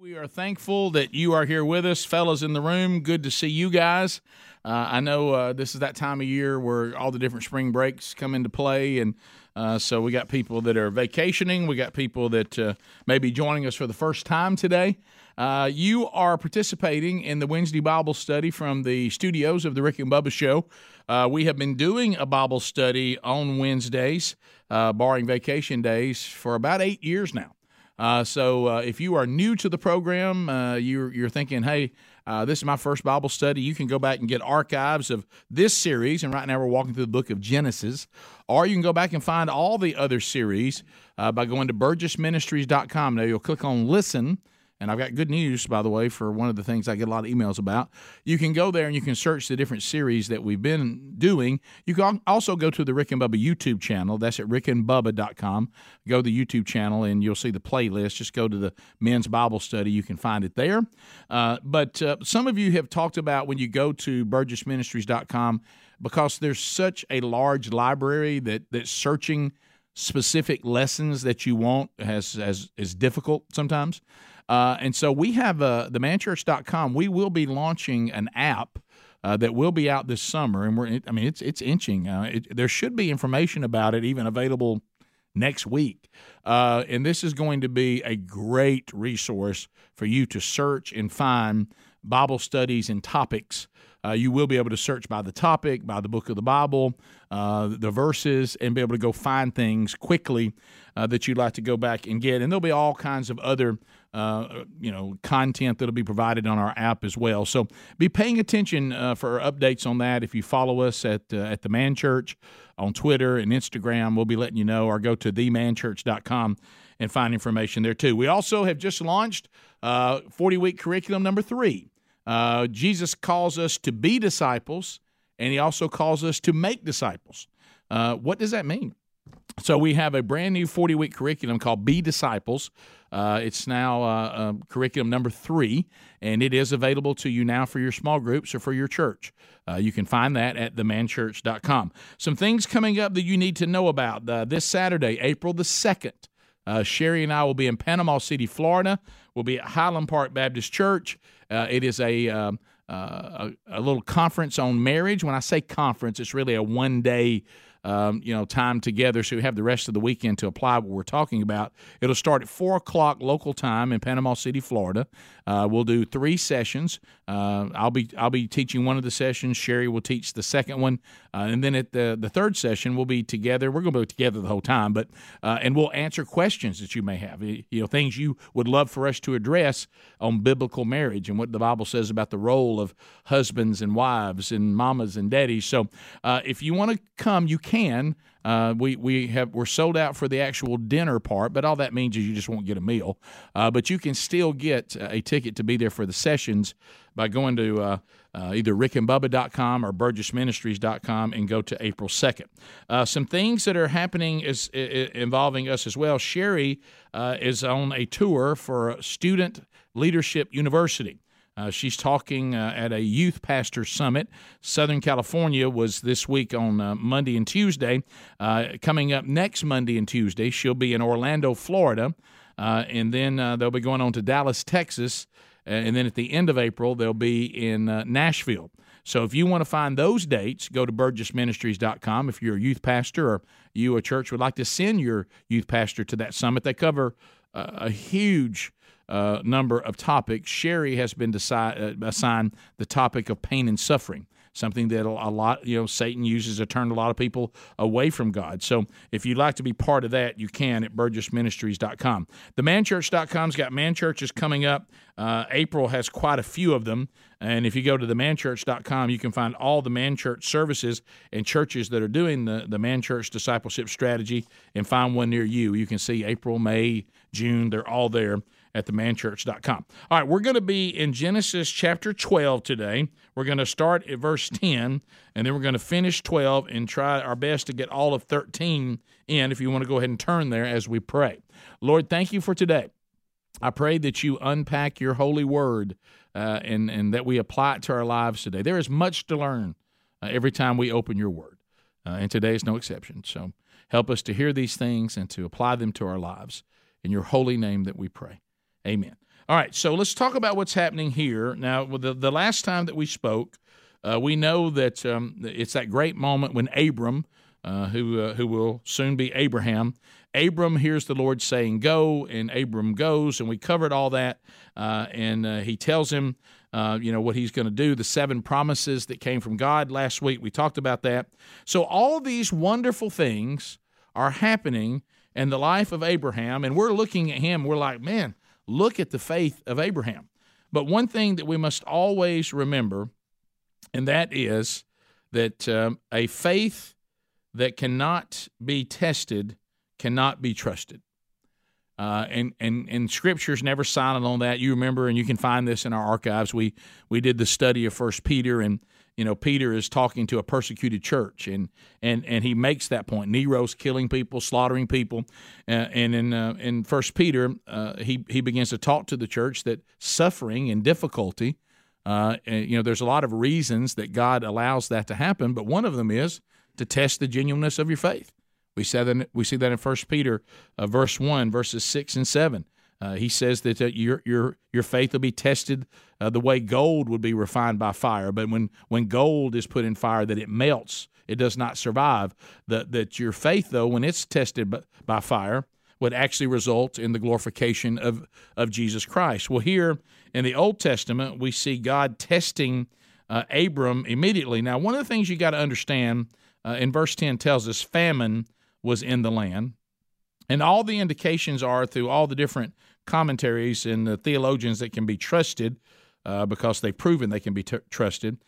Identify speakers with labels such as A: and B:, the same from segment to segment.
A: We are thankful that you are here with us, fellas in the room. Good to see you guys. Uh, I know uh, this is that time of year where all the different spring breaks come into play, and uh, so we got people that are vacationing. We got people that uh, may be joining us for the first time today. Uh, you are participating in the Wednesday Bible study from the studios of the Rick and Bubba Show. Uh, we have been doing a Bible study on Wednesdays, barring vacation days, for about eight years now. Uh, so uh, if you are new to the program, uh, you're, you're thinking, hey, uh, this is my first Bible study. You can go back and get archives of this series. And right now we're walking through the book of Genesis. Or you can go back and find all the other series uh, by going to burgessministries.com. Now you'll click on listen and I've got good news, by the way, for one of the things I get a lot of emails about. You can go there and you can search the different series that we've been doing. You can also go to the Rick and Bubba YouTube channel. That's at rickandbubba.com. Go to the YouTube channel and you'll see the playlist. Just go to the men's Bible study. You can find it there. Uh, but uh, some of you have talked about when you go to burgessministries.com because there's such a large library that that's searching specific lessons that you want has, has is difficult sometimes. Uh, and so we have uh, the manchurch.com. We will be launching an app uh, that will be out this summer, and we're I mean it's it's inching. Uh, it, there should be information about it even available next week. Uh, and this is going to be a great resource for you to search and find Bible studies and topics. Uh, you will be able to search by the topic, by the book of the Bible, uh, the verses, and be able to go find things quickly uh, that you'd like to go back and get. And there'll be all kinds of other uh, you know content that'll be provided on our app as well. So be paying attention uh, for updates on that. If you follow us at uh, at the Man Church on Twitter and Instagram, we'll be letting you know. Or go to themanchurch.com and find information there too. We also have just launched uh, 40 week curriculum number three. Uh, Jesus calls us to be disciples, and he also calls us to make disciples. Uh, what does that mean? So we have a brand new 40 week curriculum called Be Disciples. Uh, it's now uh, uh, curriculum number three, and it is available to you now for your small groups or for your church. Uh, you can find that at themanchurch.com. Some things coming up that you need to know about uh, this Saturday, April the 2nd. Uh, Sherri and I will be in Panama City, Florida. We'll be at Highland Park Baptist Church. it is a, um, a, a little conference on marriage. When I say conference, it's really a one day um, you know, time together so we have the rest of the weekend to apply what we're talking about. It'll start at 4 o'clock local time in Panama City, Florida. Uh, we'll do three sessions. Uh, I'll be I'll be teaching one of the sessions. Sherri will teach the second one, uh, and then at the the third session we'll be together. We're going to be together the whole time, but uh, and we'll answer questions that you may have. You know, things you would love for us to address on biblical marriage and what the Bible says about the role of husbands and wives and mamas and daddies. So uh, if you want to come, you can. Uh, we we have we're sold out for the actual dinner part, but all that means is you just won't get a meal. Uh, but you can still get a ticket to be there for the sessions by going to uh, uh either rickandbubba.com or burgessministries.com and go to April 2nd. Uh, some things that are happening is, is involving us as well. Sherri uh, is on a tour for Student Leadership University. Uh, she's talking uh, at a youth pastor summit. Southern California was this week on uh, Monday and Tuesday. Uh, coming up next Monday and Tuesday, she'll be in Orlando, Florida. Uh, and then uh, they'll be going on to Dallas, Texas. and then at the end of April, they'll be in Nashville. So if you want to find those dates, go to burgessministries.com. If you're a youth pastor or you, a church, would like to send your youth pastor to that summit, they cover a huge uh, number of topics. Sherri has been uh, assigned the topic of pain and suffering, something that a lot, you know, Satan uses to turn a lot of people away from God. So if you'd like to be part of that, you can at burgessministries.com. The manchurch.com's got man churches coming up. Uh, April has quite a few of them. And if you go to the manchurch.com, you can find all the man church services and churches that are doing the, the man church discipleship strategy and find one near you. You can see April, May, June, they're all there at themanchurch.com. All right, we're going to be in Genesis chapter 12 today. We're going to start at verse 10, and then we're going to finish 12 and try our best to get all of 13 in if you want to go ahead and turn there as we pray. Lord, thank you for today. I pray that you unpack your holy word uh, and, and that we apply it to our lives today. There is much to learn uh, every time we open your word, uh, and today is no exception. So help us to hear these things and to apply them to our lives. In your holy name that we pray. Amen. All right, so let's talk about what's happening here. Now, the, the last time that we spoke, uh, we know that um, it's that great moment when Abram, uh, who, uh, who will soon be Abraham, Abram hears the Lord saying, Go, and Abram goes, and we covered all that. Uh, and uh, he tells him, uh, you know, what he's going to do, the seven promises that came from God last week. We talked about that. So, all these wonderful things are happening in the life of Abraham, and we're looking at him, we're like, man, look at the faith of Abraham. But one thing that we must always remember, and that is that um, a faith that cannot be tested cannot be trusted. Uh, and and and scripture's never silent on that. You remember, and you can find this in our archives. We we did the study of First Peter, and you know Peter is talking to a persecuted church, and and and he makes that point. Nero's killing people, slaughtering people, uh, and in uh, in First Peter, uh, he he begins to talk to the church that suffering and difficulty. Uh, and, you know, there's a lot of reasons that God allows that to happen, but one of them is to test the genuineness of your faith. We see that we see that in First Peter, uh, verse one, verses six and seven. Uh, he says that uh, your your your faith will be tested uh, the way gold would be refined by fire. But when when gold is put in fire, that it melts, it does not survive. That that your faith, though, when it's tested by, by fire, would actually result in the glorification of of Jesus Christ. Well, here in the Old Testament, we see God testing uh, Abram immediately. Now, one of the things you got to understand uh, in verse ten tells us famine was in the land. And all the indications are through all the different commentaries and the theologians that can be trusted uh, because they've proven they can be t- trusted.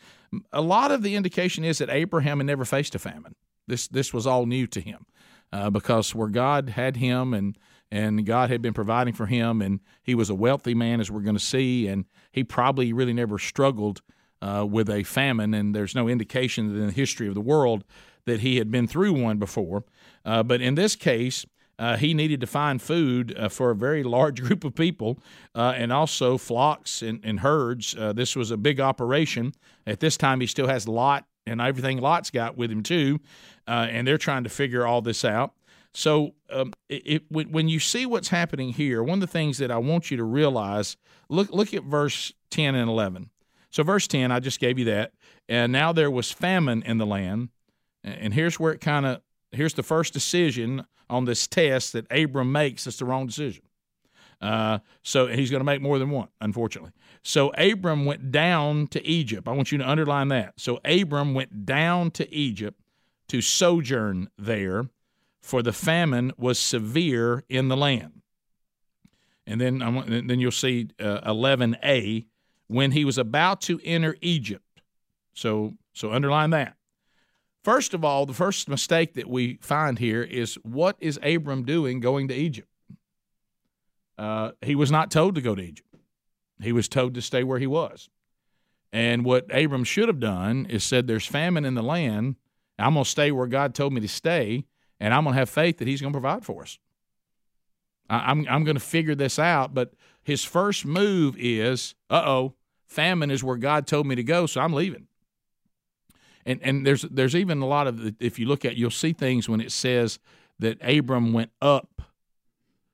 A: A lot of the indication is that Abraham had never faced a famine. This this was all new to him uh, because where God had him and and God had been providing for him and he was a wealthy man as we're going to see and he probably really never struggled uh, with a famine and there's no indication in the history of the world that he had been through one before. Uh, but in this case, uh, he needed to find food uh, for a very large group of people uh, and also flocks and, and herds. Uh, this was a big operation. At this time, he still has Lot and everything Lot's got with him, too. Uh, and they're trying to figure all this out. So, um, it, it, when you see what's happening here, one of the things that I want you to realize look, look at verse 10 and 11. So, verse 10, I just gave you that. And now there was famine in the land. And here's where it kind of here's the first decision on this test that Abram makes. It's the wrong decision. Uh, so he's going to make more than one, unfortunately. So Abram went down to Egypt. I want you to underline that. So Abram went down to Egypt to sojourn there, for the famine was severe in the land. And then, then you'll see uh, 11a when he was about to enter Egypt. So so underline that. First of all, the first mistake that we find here is what is Abram doing going to Egypt? Uh, he was not told to go to Egypt. He was told to stay where he was. And what Abram should have done is said, There's famine in the land. I'm going to stay where God told me to stay, and I'm going to have faith that He's going to provide for us. I'm, I'm going to figure this out. But his first move is, uh oh, famine is where God told me to go, so I'm leaving and and there's there's even a lot of if you look at you'll see things when it says that Abram went up.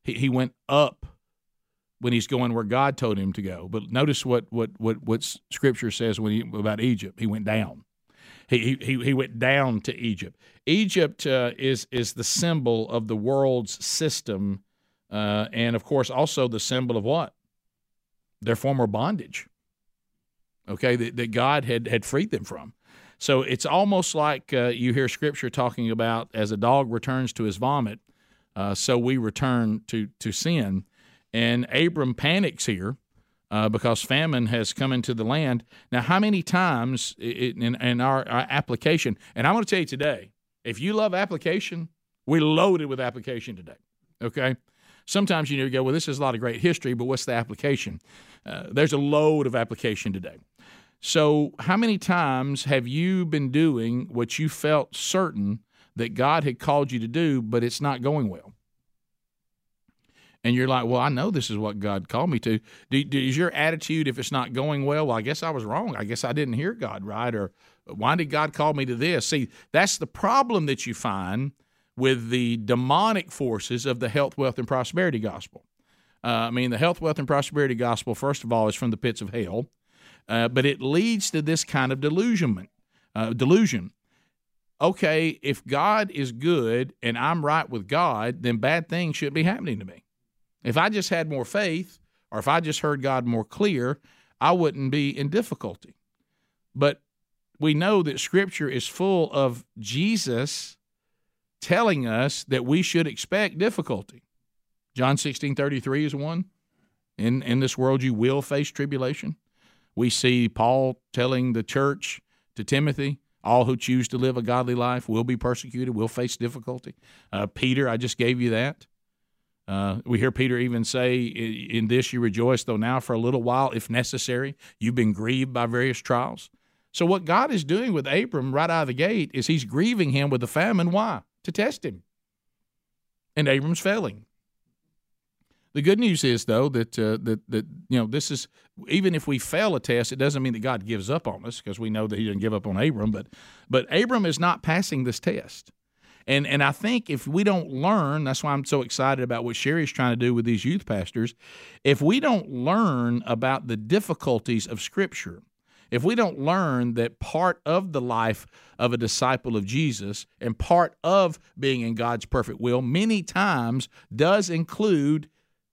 A: He, he went up when he's going where God told him to go. But notice what what what what Scripture says when he about Egypt. He went down. He he he went down to Egypt. Egypt uh, is is the symbol of the world's system, uh, and of course also the symbol of what their former bondage. Okay, that, that God had had freed them from. So it's almost like uh, you hear Scripture talking about as a dog returns to his vomit, uh, so we return to to sin. And Abram panics here uh, because famine has come into the land. Now, how many times in, in our, our application? And I'm going to tell you today, if you love application, we're loaded with application today. Okay. sometimes you know, go, well, this is a lot of great history, but what's the application? Uh, there's a load of application today. So, how many times have you been doing what you felt certain that God had called you to do, but it's not going well? And you're like, well, I know this is what God called me to. Do, do, is your attitude, if it's not going well, well, I guess I was wrong. I guess I didn't hear God right. Or why did God call me to this? See, that's the problem that you find with the demonic forces of the health, wealth, and prosperity gospel. Uh, I mean, the health, wealth, and prosperity gospel, first of all, is from the pits of hell, uh, but it leads to this kind of delusionment, uh, delusion. Okay, if God is good and I'm right with God, then bad things should be happening to me. If I just had more faith, or if I just heard God more clear, I wouldn't be in difficulty. But we know that Scripture is full of Jesus telling us that we should expect difficulty. John 16 33 is one. In, in this world, you will face tribulation. We see Paul telling the church to Timothy, all who choose to live a godly life will be persecuted, will face difficulty. Uh, Peter, I just gave you that. Uh, we hear Peter even say, In this you rejoice, though now for a little while, if necessary, you've been grieved by various trials. So, what God is doing with Abram right out of the gate is he's grieving him with the famine. Why? To test him. And Abram's failing. The good news is, though, that uh, that that you know this is even if we fail a test, it doesn't mean that God gives up on us because we know that He didn't give up on Abram. But but Abram is not passing this test. And and I think if we don't learn, that's why I'm so excited about what Sherri's trying to do with these youth pastors. If we don't learn about the difficulties of Scripture, if we don't learn that part of the life of a disciple of Jesus and part of being in God's perfect will many times does include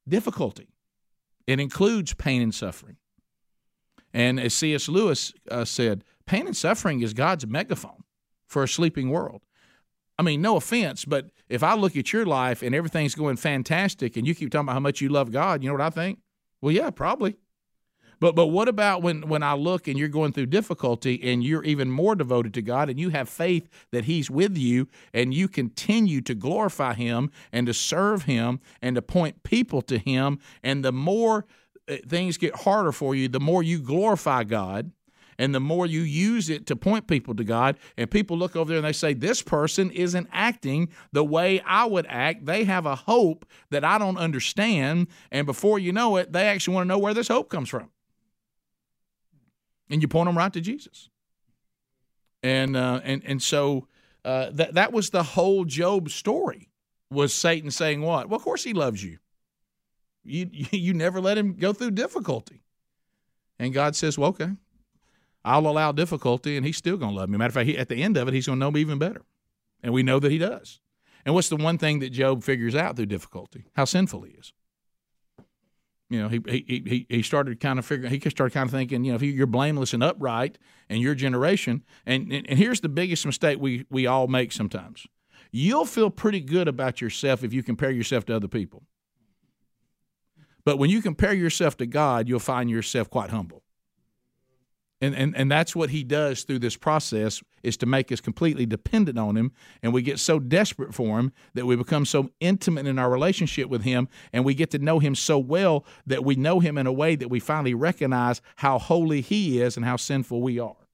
A: difficulty. It includes pain and suffering. And as C.S. Lewis uh, said, pain and suffering is God's megaphone for a sleeping world. I mean, no offense, but if I look at your life and everything's going fantastic and you keep talking about how much you love God, you know what I think? Well, yeah, probably. But but what about when when I look and you're going through difficulty and you're even more devoted to God and you have faith that He's with you and you continue to glorify Him and to serve Him and to point people to Him and the more uh, things get harder for you, the more you glorify God and the more you use it to point people to God, and people look over there and they say, This person isn't acting the way I would act. They have a hope that I don't understand. And before you know it, they actually want to know where this hope comes from. And you point them right to Jesus. And, uh, and, and so uh, that, that was the whole Job story was Satan saying what? Well, of course he loves you. You, you never let him go through difficulty. And God says, well, okay, I'll allow difficulty, and he's still going to love me. Matter of fact, he, at the end of it, he's going to know me even better. And we know that he does. And what's the one thing that Job figures out through difficulty? How sinful he is. You know, he he he he started kind of figuring. He started kind of thinking. You know, if you're blameless and upright, and your generation, and, and and here's the biggest mistake we we all make sometimes. You'll feel pretty good about yourself if you compare yourself to other people. But when you compare yourself to God, you'll find yourself quite humble and, and and that's what he does through this process is to make us completely dependent on him and we get so desperate for him that we become so intimate in our relationship with him and we get to know him so well that we know him in a way that we finally recognize how holy he is and how sinful we are.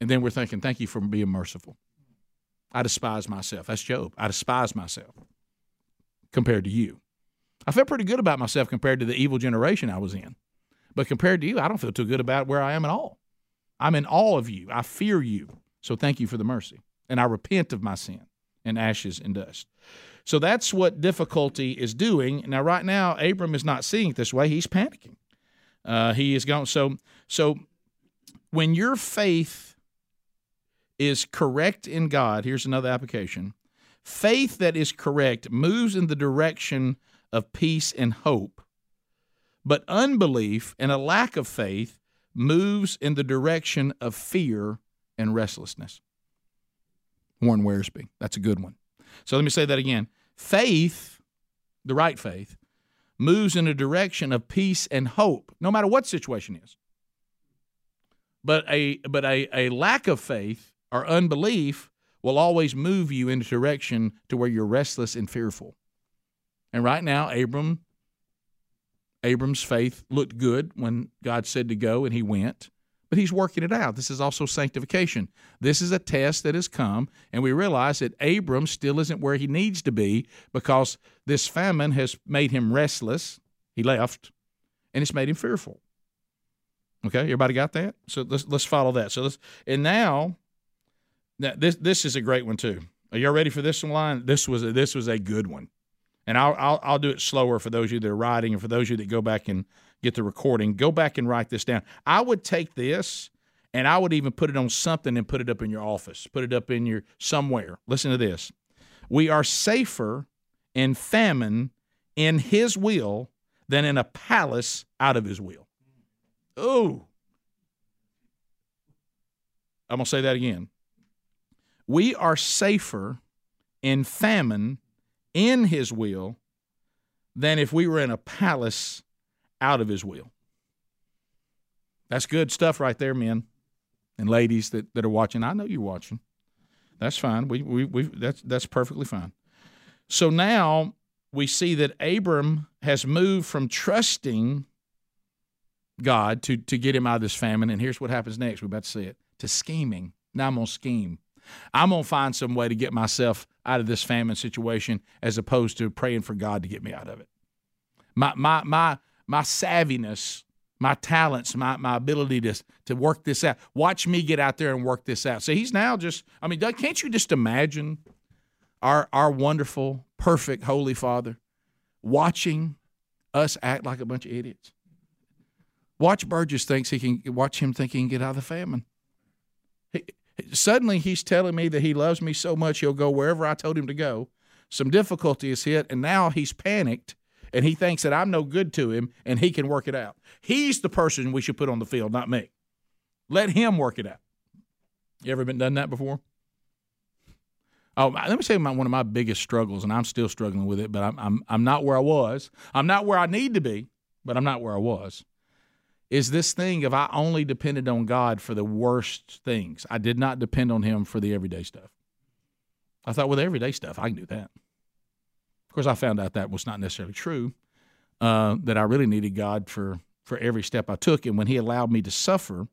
A: And then we're thinking thank you for being merciful. I despise myself. That's job. I despise myself compared to you. I felt pretty good about myself compared to the evil generation i was in. But compared to you i don't feel too good about where i am at all I'm in awe of you. I fear you. So thank you for the mercy. And I repent of my sin and ashes and dust. So that's what difficulty is doing. Now, right now, Abram is not seeing it this way. He's panicking. Uh, he is going. So, so when your faith is correct in God, here's another application. Faith that is correct moves in the direction of peace and hope, but unbelief and a lack of faith moves in the direction of fear and restlessness. Warren Wiersbe. That's a good one. So let me say that again. Faith, the right faith, moves in a direction of peace and hope, no matter what situation is. But a but a, a lack of faith or unbelief will always move you in a direction to where you're restless and fearful. And right now, Abram, Abram's faith looked good when God said to go, and he went. But he's working it out. This is also sanctification. This is a test that has come, and we realize that Abram still isn't where he needs to be because this famine has made him restless. He left, and it's made him fearful. Okay, everybody got that? So let's let's follow that. So let's and now, now this this is a great one too. Are y'all ready for this one line? This was a, this was a good one, and I'll, I'll I'll do it slower for those of you that are writing, and for those of you that go back and get the recording. Go back and write this down. I would take this, and I would even put it on something and put it up in your office. Put it up in your somewhere. Listen to this. We are safer in famine in His will than in a palace out of His will. Oh. I'm going to say that again. We are safer in famine in his will than if we were in a palace out of his will. That's good stuff right there, men and ladies that, that are watching. I know you're watching. That's fine. We, we, we, that's, that's perfectly fine. So now we see that Abram has moved from trusting God to, to get him out of this famine. And here's what happens next. We're about to see it to scheming. Now I'm going to scheme. I'm going to find some way to get myself out of this famine situation as opposed to praying for God to get me out of it. My, my, my, my savviness, my talents, my, my ability to, to work this out. Watch me get out there and work this out. So he's now just, I mean, Doug, can't you just imagine our, our wonderful, perfect, holy Father watching us act like a bunch of idiots? Watch Burgess thinks he can watch him think he can get out of the famine. Suddenly he's telling me that he loves me so much he'll go wherever I told him to go. Some difficulty is hit, and now he's panicked and he thinks that I'm no good to him and he can work it out. He's the person we should put on the field, not me. Let him work it out. You ever been done that before? Oh, let me say one of my biggest struggles, and I'm still struggling with it, but I'm, I'm, I'm not where I was. I'm not where I need to be, but I'm not where I was is this thing of I only depended on God for the worst things. I did not depend on Him for the everyday stuff. I thought with everyday stuff, I can do that. Of course, I found out that was not necessarily true. Uh, that I really needed God for for every step I took, and when He allowed me to suffer,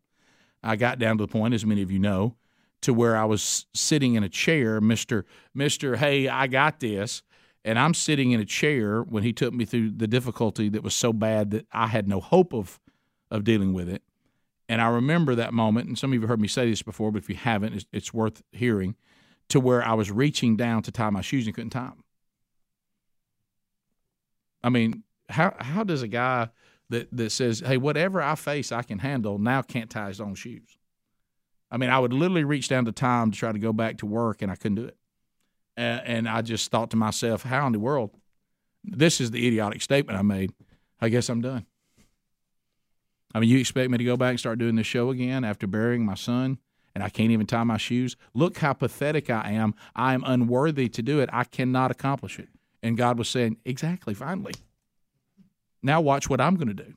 A: I got down to the point, as many of you know, to where I was sitting in a chair, Mister Mister. Hey, I got this. And I'm sitting in a chair when he took me through the difficulty that was so bad that I had no hope of of dealing with it. And I remember that moment, and some of you have heard me say this before, but if you haven't, it's, it's worth hearing, to where I was reaching down to tie my shoes and couldn't tie them. I mean, how how does a guy that, that says, hey, whatever I face, I can handle, now can't tie his own shoes? I mean, I would literally reach down to time to try to go back to work, and I couldn't do it. And, and I just thought to myself, how in the world? This is the idiotic statement I made. I guess I'm done. I mean, you expect me to go back and start doing this show again after burying my son and I can't even tie my shoes? Look how pathetic I am. I am unworthy to do it. I cannot accomplish it. And God was saying, Exactly, finally. Now watch what I'm going to do.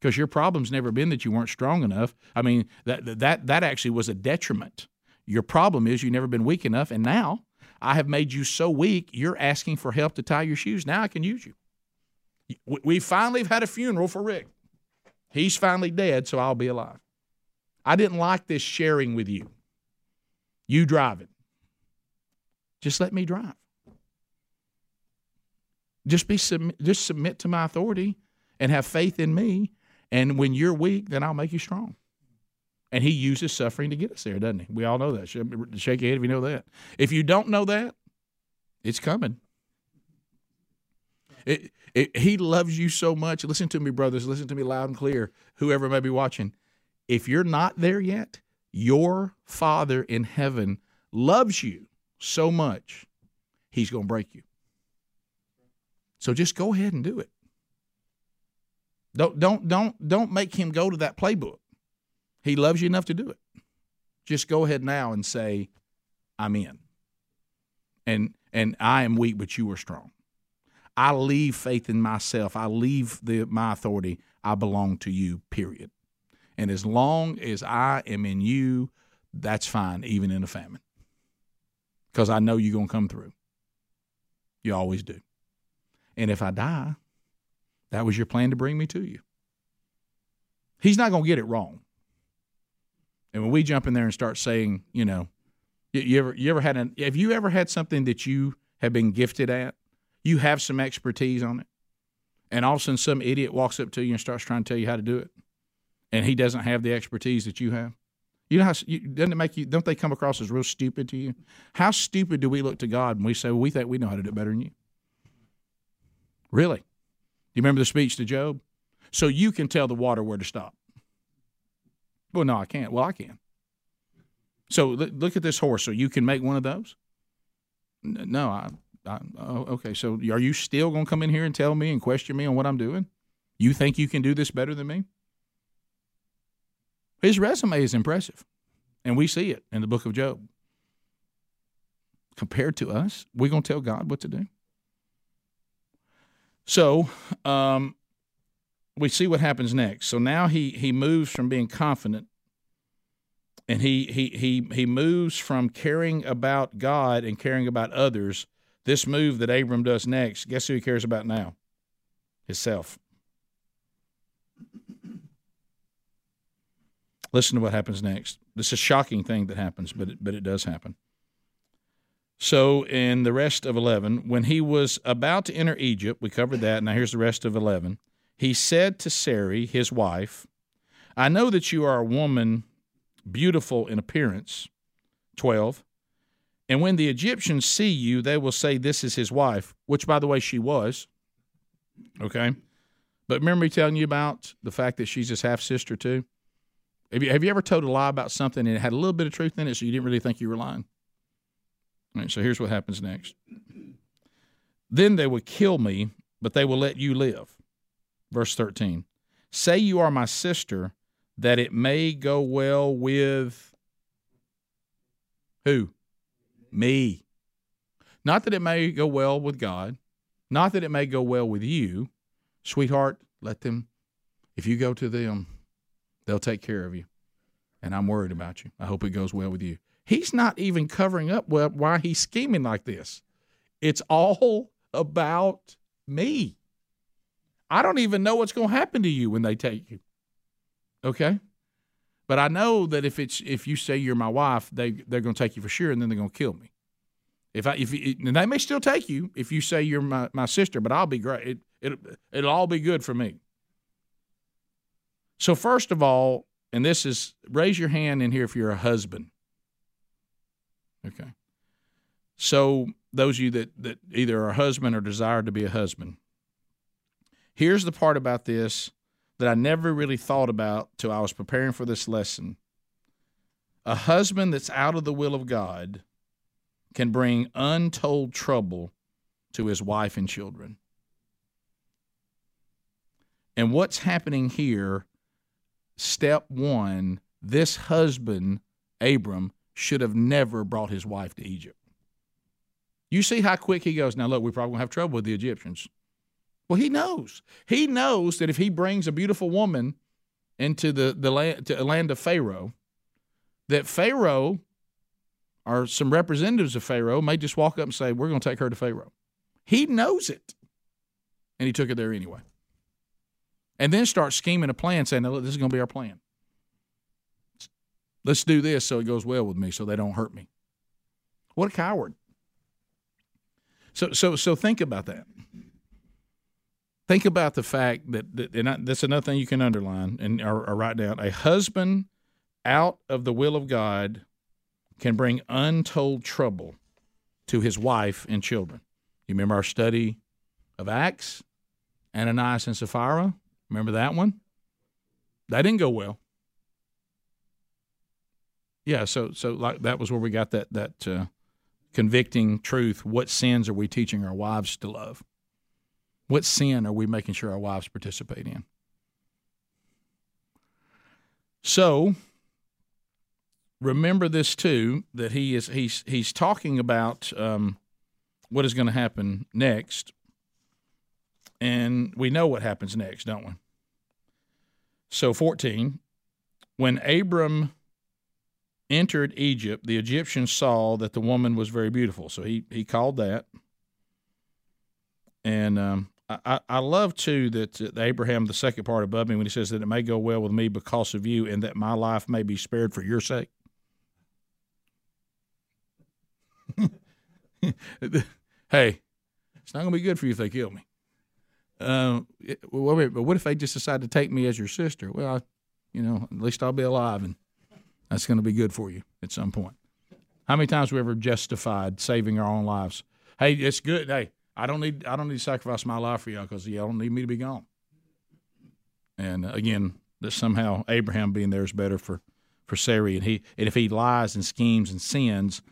A: Because your problem's never been that you weren't strong enough. I mean, that, that, that actually was a detriment. Your problem is you've never been weak enough. And now I have made you so weak, you're asking for help to tie your shoes. Now I can use you. We finally have had a funeral for Rick. He's finally dead, so I'll be alive. I didn't like this sharing with you. You drive it. Just let me drive. Just be just submit to my authority and have faith in me. And when you're weak, then I'll make you strong. And he uses suffering to get us there, doesn't he? We all know that. Shake your head if you know that. If you don't know that, it's coming. It, it, he loves you so much. Listen to me, brothers. Listen to me loud and clear, whoever may be watching. If you're not there yet, your Father in heaven loves you so much, he's going to break you. So just go ahead and do it. Don't don't don't don't make him go to that playbook. He loves you enough to do it. Just go ahead now and say, I'm in. And and I am weak, but you are strong. I leave faith in myself. I leave the, my authority. I belong to you, period. And as long as I am in you, that's fine, even in a famine. Because I know you're going to come through. You always do. And if I die, that was your plan to bring me to you. He's not going to get it wrong. And when we jump in there and start saying, you know, you, you ever you ever had an have you ever had something that you have been gifted at? You have some expertise on it, and all of a sudden some idiot walks up to you and starts trying to tell you how to do it, and he doesn't have the expertise that you have. You know how you, doesn't it make you? Don't they come across as real stupid to you? How stupid do we look to God when we say well, we think we know how to do it better than you? Really? Do you remember the speech to Job? So you can tell the water where to stop. Well, no, I can't. Well, I can. So look at this horse. So you can make one of those? No, I. Oh, okay. So are you still going to come in here and tell me and question me on what I'm doing? You think you can do this better than me? His resume is impressive, and we see it in the book of Job. Compared to us, we're going to tell God what to do. So, um, we see what happens next. So now he he moves from being confident and he he he he moves from caring about God and caring about others. This move that Abram does next, guess who he cares about now? Himself. Listen to what happens next. This is a shocking thing that happens, but it, but it does happen. So, in the rest of 11, when he was about to enter Egypt, we covered that. Now, here's the rest of 11 he said to Sarai, his wife, I know that you are a woman beautiful in appearance. 12. And when the Egyptians see you, they will say, This is his wife, which, by the way, she was. Okay. But remember me telling you about the fact that she's his half sister, too? Have you, have you ever told a lie about something and it had a little bit of truth in it, so you didn't really think you were lying? All right, so here's what happens next. Then they will kill me, but they will let you live. Verse 13 Say you are my sister, that it may go well with who? Me. Not that it may go well with God, not that it may go well with you. Sweetheart, let them, if you go to them, they'll take care of you. And I'm worried about you. I hope it goes well with you. He's not even covering up why he's scheming like this. It's all about me. I don't even know what's going to happen to you when they take you. Okay? But I know that if it's if you say you're my wife, they they're going to take you for sure, and then they're going to kill me. If I if and they may still take you if you say you're my, my sister, but I'll be great. It it it'll all be good for me. So first of all, and this is raise your hand in here if you're a husband. Okay. So those of you that that either are a husband or desire to be a husband, Here's the part about this that I never really thought about till I was preparing for this lesson. A husband that's out of the will of God can bring untold trouble to his wife and children. And what's happening here, step one, this husband, Abram, should have never brought his wife to Egypt. You see how quick he goes, now look, we're probably going to have trouble with the Egyptians. Well, he knows. He knows that if he brings a beautiful woman into the, the land, to land of Pharaoh, that Pharaoh or some representatives of Pharaoh may just walk up and say, We're going to take her to Pharaoh. He knows it. And he took it there anyway. And then start scheming a plan, saying, Look, this is going to be our plan. Let's do this so it goes well with me, so they don't hurt me. What a coward. So, so, so think about that. Think about the fact that, that and I, that's another thing you can underline and or, or write down. A husband out of the will of God can bring untold trouble to his wife and children. You remember our study of Acts, Ananias and Sapphira? Remember that one? That didn't go well. Yeah, so so like that was where we got that that uh, convicting truth. What sins are we teaching our wives to love? What sin are we making sure our wives participate in? So remember this too that he is he's he's talking about um, what is going to happen next, and we know what happens next, don't we? So fourteen, when Abram entered Egypt, the Egyptians saw that the woman was very beautiful, so he he called that And um, I, I love too that uh, Abraham, the second part above me, when he says that it may go well with me because of you, and that my life may be spared for your sake. hey, it's not going to be good for you if they kill me. Uh, well, but what if they just decide to take me as your sister? Well, I, you know, at least I'll be alive, and that's going to be good for you at some point. How many times have we ever justified saving our own lives? Hey, it's good. Hey, I don't need I don't need to sacrifice my life for y'all because y'all don't need me to be gone. And uh, again, that somehow Abraham being there is better for for Sarah, and he and if he lies and schemes and sins,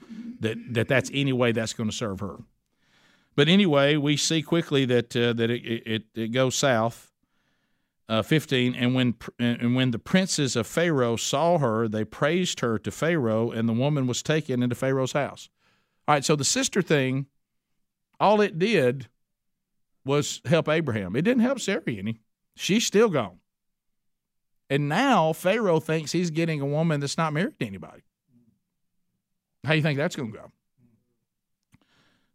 A: that that that's any way that's going to serve her. But anyway, we see quickly that uh, that it, it, it goes south. Uh, 15 and when and when the princes of Pharaoh saw her they praised her to Pharaoh and the woman was taken into Pharaoh's house. All right, so the sister thing all it did was help Abraham. It didn't help Sarah any. She's still gone. And now Pharaoh thinks he's getting a woman that's not married to anybody. How do you think that's going to go?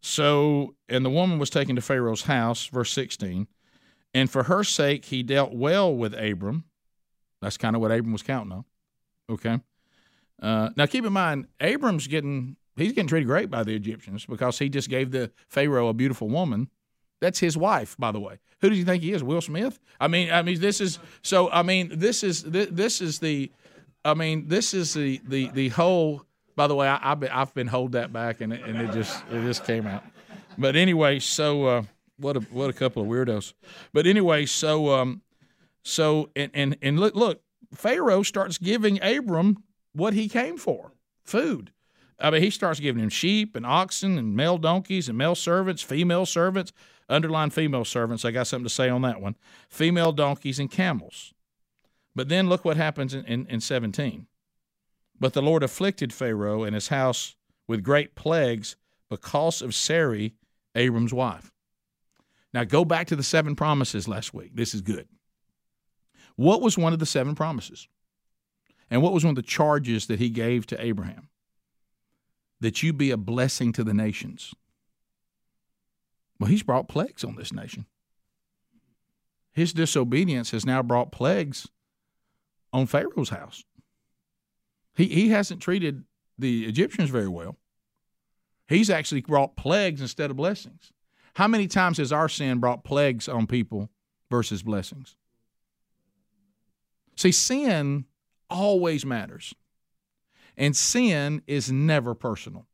A: So, and the woman was taken to Pharaoh's house, verse 16, and for her sake he dealt well with Abram. That's kind of what Abram was counting on. Okay. Uh, now keep in mind, Abram's getting he's getting treated great by the Egyptians because he just gave the Pharaoh a beautiful woman. That's his wife, by the way. Who do you think he is? Will Smith? I mean, I mean, this is so. I mean, this is this is the. I mean, this is the the the whole by the way, I, have been, I've been hold that back, and it, and it just it just came out. But anyway, so uh, what a what a couple of weirdos. But anyway, so um, so and and and look look, Pharaoh starts giving Abram what he came for, food. I mean, he starts giving him sheep and oxen and male donkeys and male servants, female servants. Underline female servants. I got something to say on that one. Female donkeys and camels. But then look what happens in, in, in 17. But the Lord afflicted Pharaoh and his house with great plagues because of Sarai, Abram's wife. Now go back to the seven promises last week. This is good. What was one of the seven promises? And what was one of the charges that he gave to Abraham? That you be a blessing to the nations. Well, he's brought plagues on this nation. His disobedience has now brought plagues on Pharaoh's house. He he hasn't treated the Egyptians very well. He's actually brought plagues instead of blessings. How many times has our sin brought plagues on people versus blessings? See, sin always matters. And sin is never personal.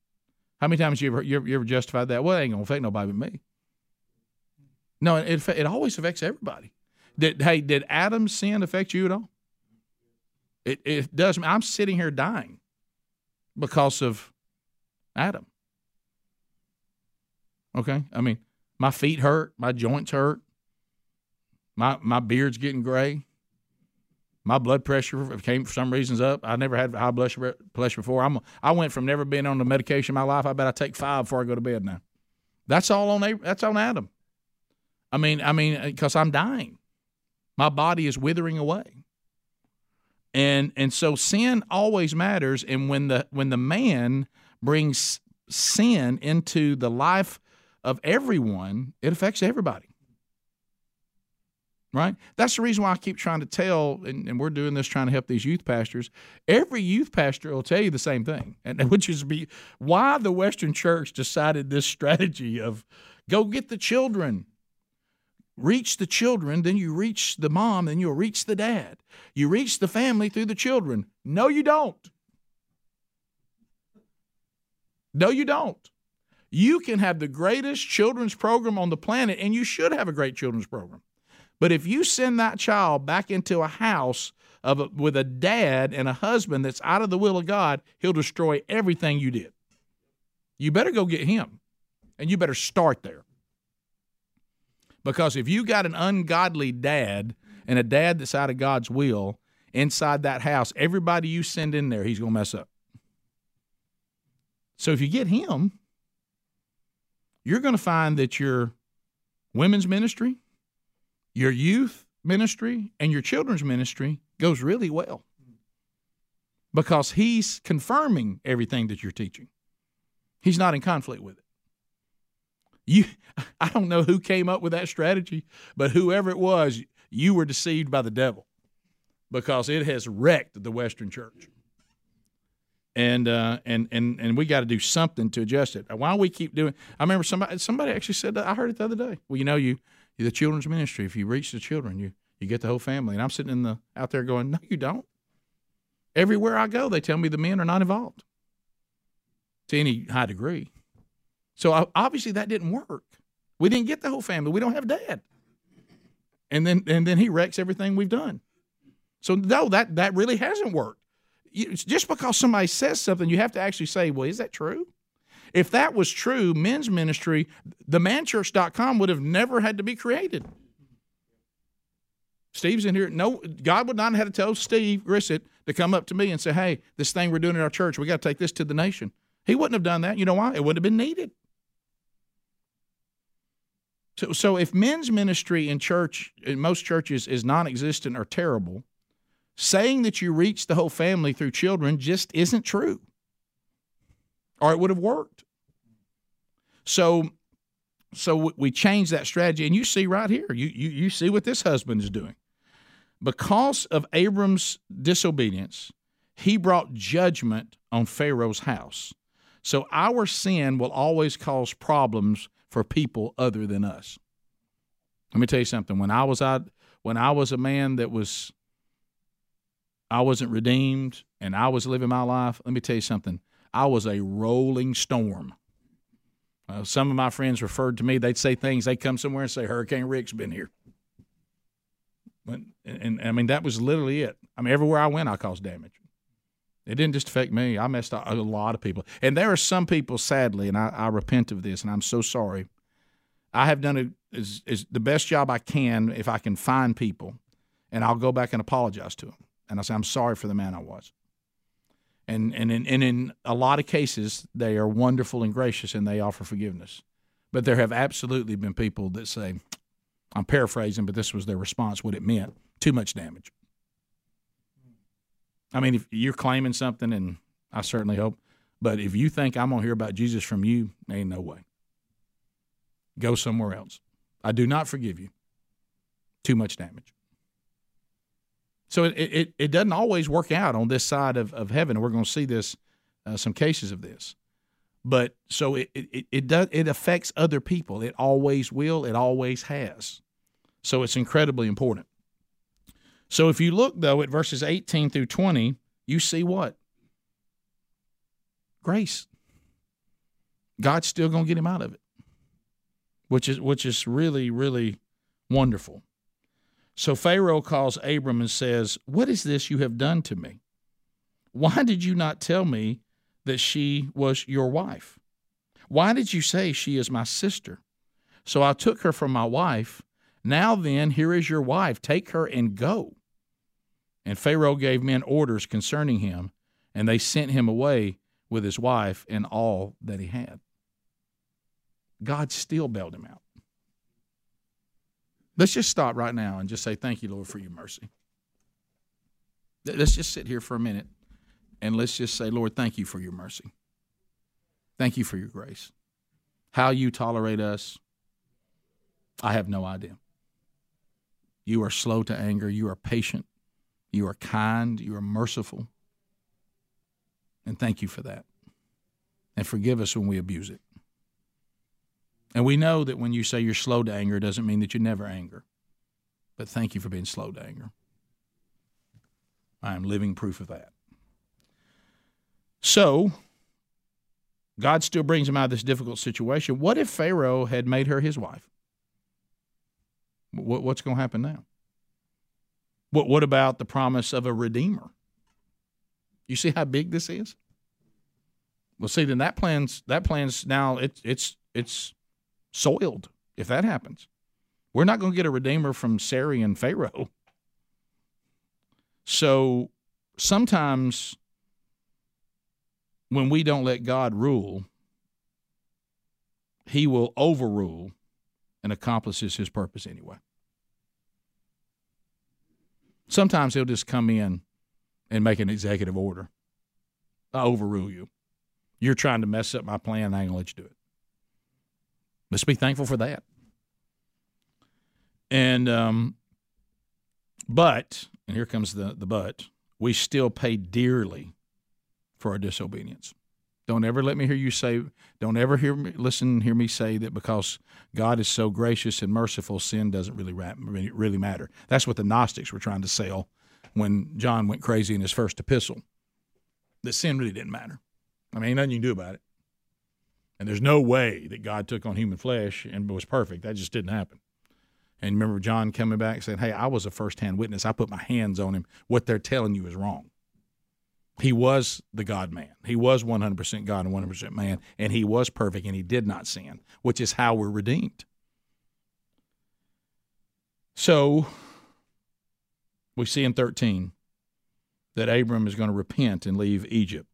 A: How many times you ever you ever, you ever justified that? Well, it ain't gonna affect nobody but me. No, it it always affects everybody. Did hey, did Adam's sin affect you at all? It, it does. I'm sitting here dying because of Adam. Okay? I mean, my feet hurt, my joints hurt, my my beard's getting gray. My blood pressure came for some reasons up. I never had high blood pressure before. I'm I went from never being on the medication in my life. I bet I take five before I go to bed now. That's all on that's on Adam. I mean, I mean, uh, because I'm dying. My body is withering away and and so sin always matters and when the when the man brings sin into the life of everyone it affects everybody right that's the reason why i keep trying to tell and, and we're doing this trying to help these youth pastors every youth pastor will tell you the same thing and which is be why the western church decided this strategy of go get the children reach the children, then you reach the mom, then you'll reach the dad. You reach the family through the children. No, you don't. No, you don't. You can have the greatest children's program on the planet, and you should have a great children's program. But if you send that child back into a house of a, with a dad and a husband that's out of the will of God, he'll destroy everything you did. You better go get him, and you better start there. Because if you got an ungodly dad and a dad that's out of God's will inside that house, everybody you send in there, he's going to mess up. So if you get him, you're going to find that your women's ministry, your youth ministry, and your children's ministry goes really well because he's confirming everything that you're teaching. He's not in conflict with it. You, I don't know who came up with that strategy, but whoever it was, you were deceived by the devil because it has wrecked the Western church. And uh, and and and we got to do something to adjust it. Why we keep doing? I remember somebody somebody actually said that. I heard it the other day. Well, you know, you the children's ministry. If you reach the children, you you get the whole family. And I'm sitting in the out there going, no, you don't. Everywhere I go, they tell me the men are not involved to any high degree. So obviously that didn't work. We didn't get the whole family. We don't have dad. And then and then he wrecks everything we've done. So no, that that really hasn't worked. It's just because somebody says something, you have to actually say, well, is that true? If that was true, men's ministry, the manchurch.com would have never had to be created. Steve's in here. No, God would not have had to tell Steve Grissett to come up to me and say, "Hey, this thing we're doing in our church, we got to take this to the nation." He wouldn't have done that. You know why? It wouldn't have been needed. So, so if men's ministry in church, in most churches, is non-existent or terrible, saying that you reach the whole family through children just isn't true, or it would have worked. So, so we change that strategy, and you see right here, you you you see what this husband is doing because of Abram's disobedience, he brought judgment on Pharaoh's house. So our sin will always cause problems for people other than us. Let me tell you something. When I was out, when I was a man that was, I wasn't redeemed and I was living my life, let me tell you something. I was a rolling storm. Uh, some of my friends referred to me, they'd say things, they'd come somewhere and say, Hurricane Rick's been here. And, and, I mean, that was literally it. I mean, everywhere I went, I caused damage. It didn't just affect me. I messed up a lot of people. And there are some people, sadly, and I, I repent of this, and I'm so sorry. I have done a, is, is the best job I can if I can find people, and I'll go back and apologize to them. And I say, I'm sorry for the man I was. And, and, in, and in a lot of cases, they are wonderful and gracious, and they offer forgiveness. But there have absolutely been people that say, I'm paraphrasing, but this was their response, what it meant too much damage. I mean, if you're claiming something, and I certainly hope, but if you think I'm going to hear about Jesus from you, ain't no way. Go somewhere else. I do not forgive you. Too much damage. So it, it, it doesn't always work out on this side of, of heaven. We're going to see this, uh, some cases of this. But so it, it, it does it affects other people. It always will. It always has. So it's incredibly important. So if you look, though, at verses 18 through 20, you see what? Grace. God's still going to get him out of it, which is, which is really, really wonderful. So Pharaoh calls Abram and says, What is this you have done to me? Why did you not tell me that she was your wife? Why did you say she is my sister? So I took her for my wife now then, here is your wife. Take her and go. And Pharaoh gave men orders concerning him, and they sent him away with his wife and all that he had. God still bailed him out. Let's just stop right now and just say, Thank you, Lord, for your mercy. Let's just sit here for a minute and let's just say, Lord, thank you for your mercy. Thank you for your grace. How you tolerate us, I have no idea. You are slow to anger. You are patient. You are kind. You are merciful. And thank you for that. And forgive us when we abuse it. And we know that when you say you're slow to anger, it doesn't mean that you never anger. But thank you for being slow to anger. I am living proof of that. So, God still brings him out of this difficult situation. What if Pharaoh had made her his wife? What, what's going to happen now? What, what about the promise of a redeemer? You see how big this is? Well, see, then that plan's that plan's now it's it's it's soiled if that happens. We're not going to get a redeemer from Sarai and Pharaoh. So sometimes when we don't let God rule, he will overrule and accomplishes his purpose anyway. Sometimes he'll just come in and make an executive order. I overrule you. You're trying to mess up my plan, I ain't gonna let you do it. Let's be thankful for that. And um, but and here comes the the but we still pay dearly for our disobedience. Don't ever let me hear you say. Don't ever hear me listen. Hear me say that because God is so gracious and merciful, sin doesn't really really matter. That's what the Gnostics were trying to sell when John went crazy in his first epistle. That sin really didn't matter. I mean, nothing you can do about it. And there's no way that God took on human flesh and was perfect. That just didn't happen. And remember John coming back and saying, Hey, I was a first-hand witness. I put my hands on him. What they're telling you is wrong. He was the God man. He was 100% God and 100% man, and he was perfect and he did not sin, which is how we're redeemed. So we see in 13 that Abram is going to repent and leave Egypt.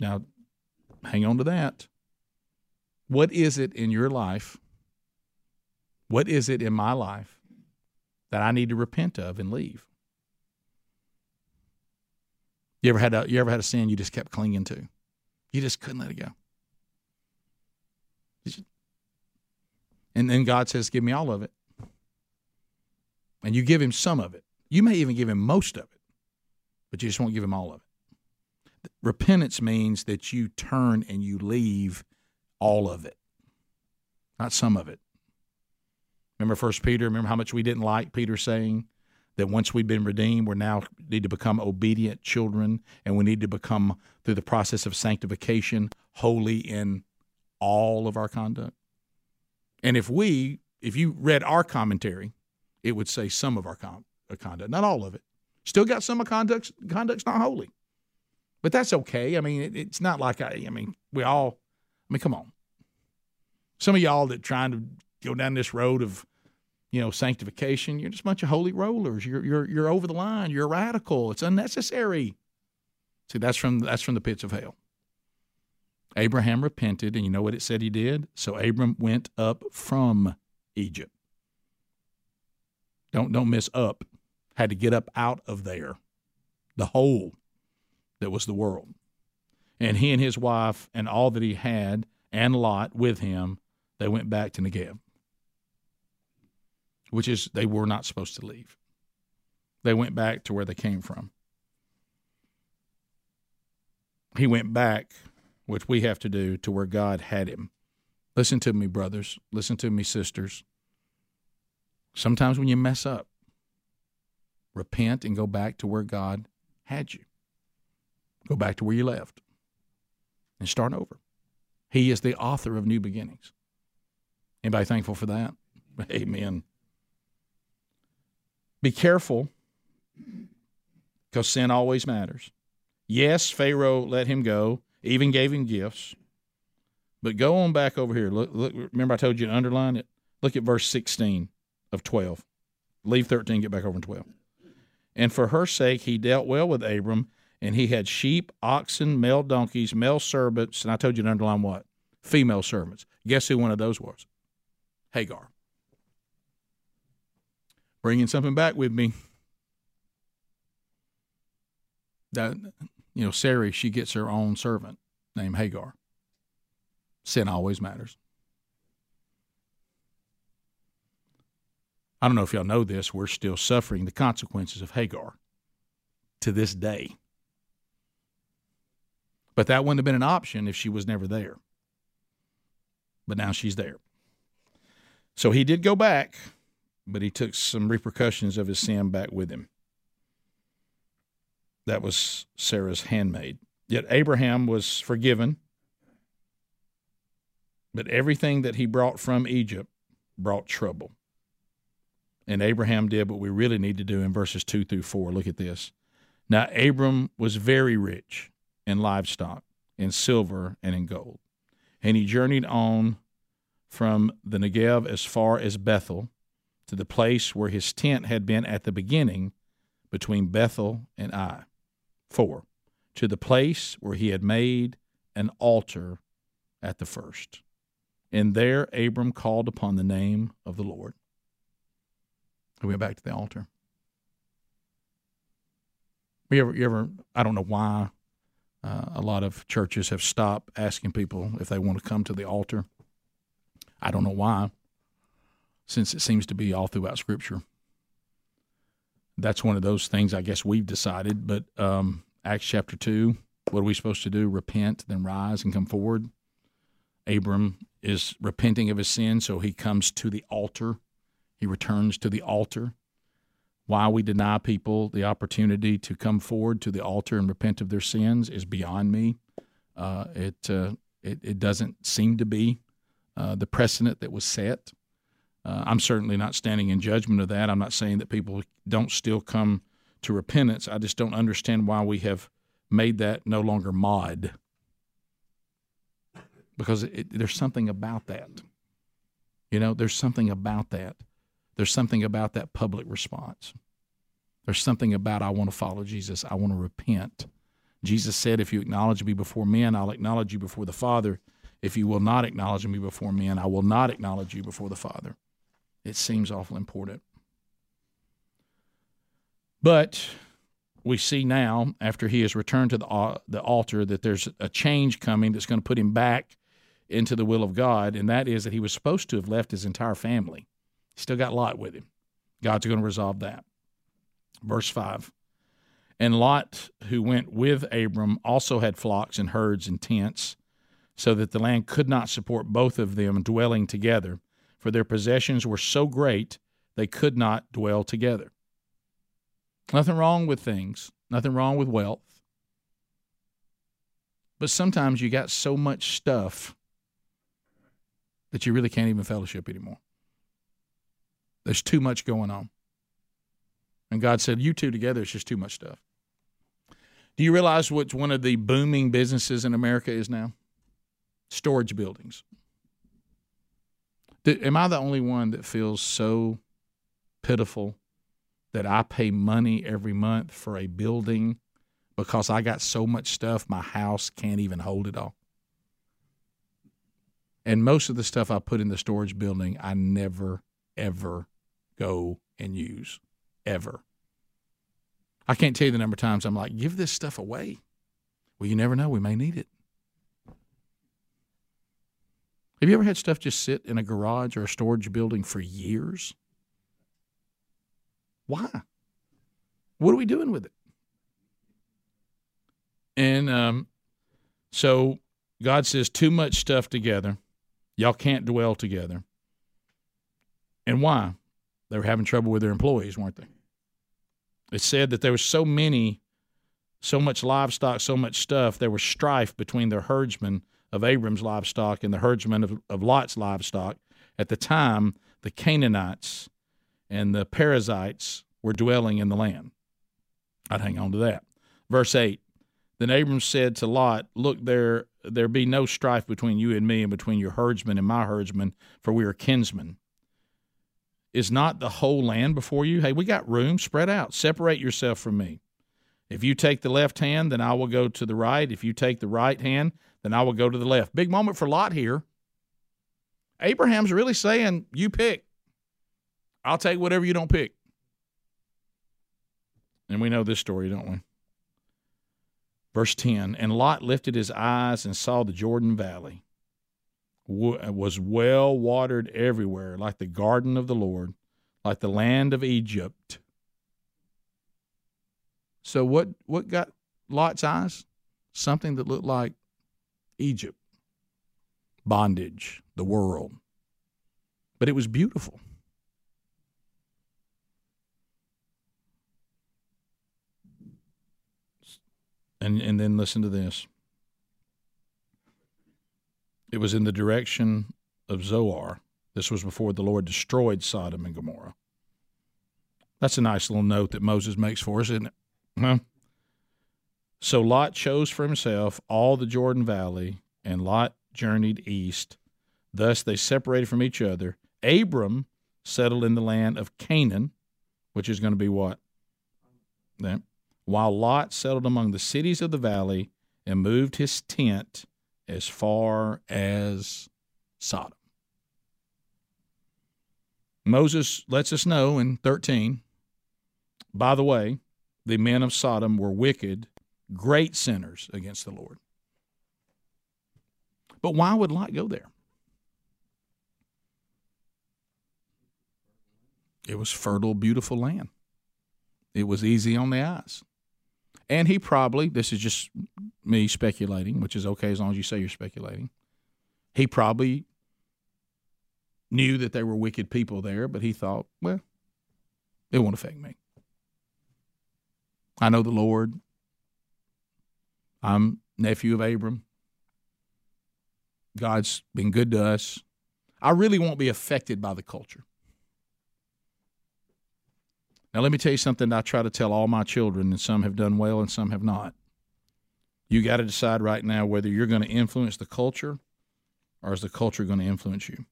A: Now, hang on to that. What is it in your life? What is it in my life that I need to repent of and leave? You ever had a you ever had a sin you just kept clinging to? You just couldn't let it go. And then God says, Give me all of it. And you give him some of it. You may even give him most of it, but you just won't give him all of it. Repentance means that you turn and you leave all of it, not some of it. Remember First Peter? Remember how much we didn't like Peter saying that once we've been redeemed, we're now need to become obedient children, and we need to become through the process of sanctification holy in all of our conduct. And if we, if you read our commentary, it would say some of our uh, conduct, not all of it. Still got some of conduct's conduct's not holy, but that's okay. I mean, it, it's not like I. I mean, we all. I mean, come on. Some of y'all that trying to go down this road of you know, sanctification. You're just a bunch of holy rollers. You're you're you're over the line. You're radical. It's unnecessary. See, that's from that's from the pits of hell. Abraham repented, and you know what it said he did? So Abram went up from Egypt. Don't don't miss up. Had to get up out of there. The hole that was the world. And he and his wife and all that he had and Lot with him, they went back to Negev which is they were not supposed to leave. They went back to where they came from. He went back, which we have to do, to where God had him. Listen to me, brothers. Listen to me, sisters. Sometimes when you mess up, repent and go back to where God had you. Go back to where you left and start over. He is the author of new beginnings. Anybody thankful for that? Amen. Be careful because sin always matters. Yes, Pharaoh let him go, even gave him gifts. But go on back over here. Look, look, remember I told you to underline it? Look at verse 16 of 12. Leave 13, get back over in 12. And for her sake he dealt well with Abram, and he had sheep, oxen, male donkeys, male servants, and I told you to underline what? Female servants. Guess who one of those was? Hagar bringing something back with me. That you know, Sarai, she gets her own servant named Hagar. Sin always matters. I don't know if y'all know this, we're still suffering the consequences of Hagar to this day. But that wouldn't have been an option if she was never there. But now she's there. So he did go back but he took some repercussions of his sin back with him. That was Sarah's handmaid. Yet Abraham was forgiven, but everything that he brought from Egypt brought trouble. And Abraham did what we really need to do in verses 2 through 4. Look at this. Now, Abram was very rich in livestock, in silver, and in gold. And he journeyed on from the Negev as far as Bethel to the place where his tent had been at the beginning between Bethel and Ai. 4. To the place where he had made an altar at the first. And there Abram called upon the name of the Lord. We went back to the altar. You ever, you ever I don't know why uh, a lot of churches have stopped asking people if they want to come to the altar. I don't know why, since it seems to be all throughout Scripture. That's one of those things I guess we've decided. But um, Acts chapter 2, what are we supposed to do? Repent, then rise and come forward. Abram is repenting of his sin, so he comes to the altar. He returns to the altar. Why we deny people the opportunity to come forward to the altar and repent of their sins is beyond me. Uh, it, uh, it, it doesn't seem to be uh, the precedent that was set. Uh, I'm certainly not standing in judgment of that. I'm not saying that people don't still come to repentance. I just don't understand why we have made that no longer mod. Because it, there's something about that. You know, there's something about that. There's something about that public response. There's something about I want to follow Jesus. I want to repent. Jesus said, If you acknowledge me before men, I'll acknowledge you before the Father. If you will not acknowledge me before men, I will not acknowledge you before the Father. It seems awful important. But we see now, after he has returned to the, uh, the altar, that there's a change coming that's going to put him back into the will of God, and that is that he was supposed to have left his entire family. Still got Lot with him. God's going to resolve that. Verse 5 And Lot, who went with Abram, also had flocks and herds and tents, so that the land could not support both of them dwelling together for their possessions were so great they could not dwell together. Nothing wrong with things, nothing wrong with wealth. But sometimes you got so much stuff that you really can't even fellowship anymore. There's too much going on. And God said, You two together, it's just too much stuff. Do you realize what one of the booming businesses in America is now? Storage buildings. Am I the only one that feels so pitiful that I pay money every month for a building because I got so much stuff my house can't even hold it all? And most of the stuff I put in the storage building, I never, ever go and use. Ever. I can't tell you the number of times I'm like, give this stuff away. Well, you never know. We may need it. Have you ever had stuff just sit in a garage or a storage building for years? Why? What are we doing with it? And um, so God says, too much stuff together. Y'all can't dwell together. And why? They were having trouble with their employees, weren't they? It said that there was so many, so much livestock, so much stuff, there was strife between their herdsmen of Abram's livestock and the herdsmen of, of Lot's livestock. At the time, the Canaanites and the Perizzites were dwelling in the land. I'd hang on to that. Verse 8 Then Abram said to Lot, Look, there, there be no strife between you and me, and between your herdsmen and my herdsmen, for we are kinsmen. Is not the whole land before you? Hey, we got room, spread out, separate yourself from me. If you take the left hand, then I will go to the right. If you take the right hand, then I will go to the left. Big moment for Lot here. Abraham's really saying, You pick. I'll take whatever you don't pick. And we know this story, don't we? Verse 10 And Lot lifted his eyes and saw the Jordan Valley was well watered everywhere, like the garden of the Lord, like the land of Egypt. So what what got Lot's eyes? Something that looked like Egypt, bondage, the world. But it was beautiful. And, and then listen to this. It was in the direction of Zoar. This was before the Lord destroyed Sodom and Gomorrah. That's a nice little note that Moses makes for us, isn't it? Huh? So Lot chose for himself all the Jordan Valley, and Lot journeyed east. Thus they separated from each other. Abram settled in the land of Canaan, which is going to be what? While Lot settled among the cities of the valley and moved his tent as far as Sodom. Moses lets us know in 13, by the way, the men of Sodom were wicked, great sinners against the Lord. But why would Lot go there? It was fertile, beautiful land. It was easy on the eyes. And he probably, this is just me speculating, which is okay as long as you say you're speculating. He probably knew that there were wicked people there, but he thought, well, it won't affect me. I know the Lord. I'm nephew of Abram. God's been good to us. I really won't be affected by the culture. Now, let me tell you something I try to tell all my children, and some have done well and some have not. You got to decide right now whether you're going to influence the culture or is the culture going to influence you?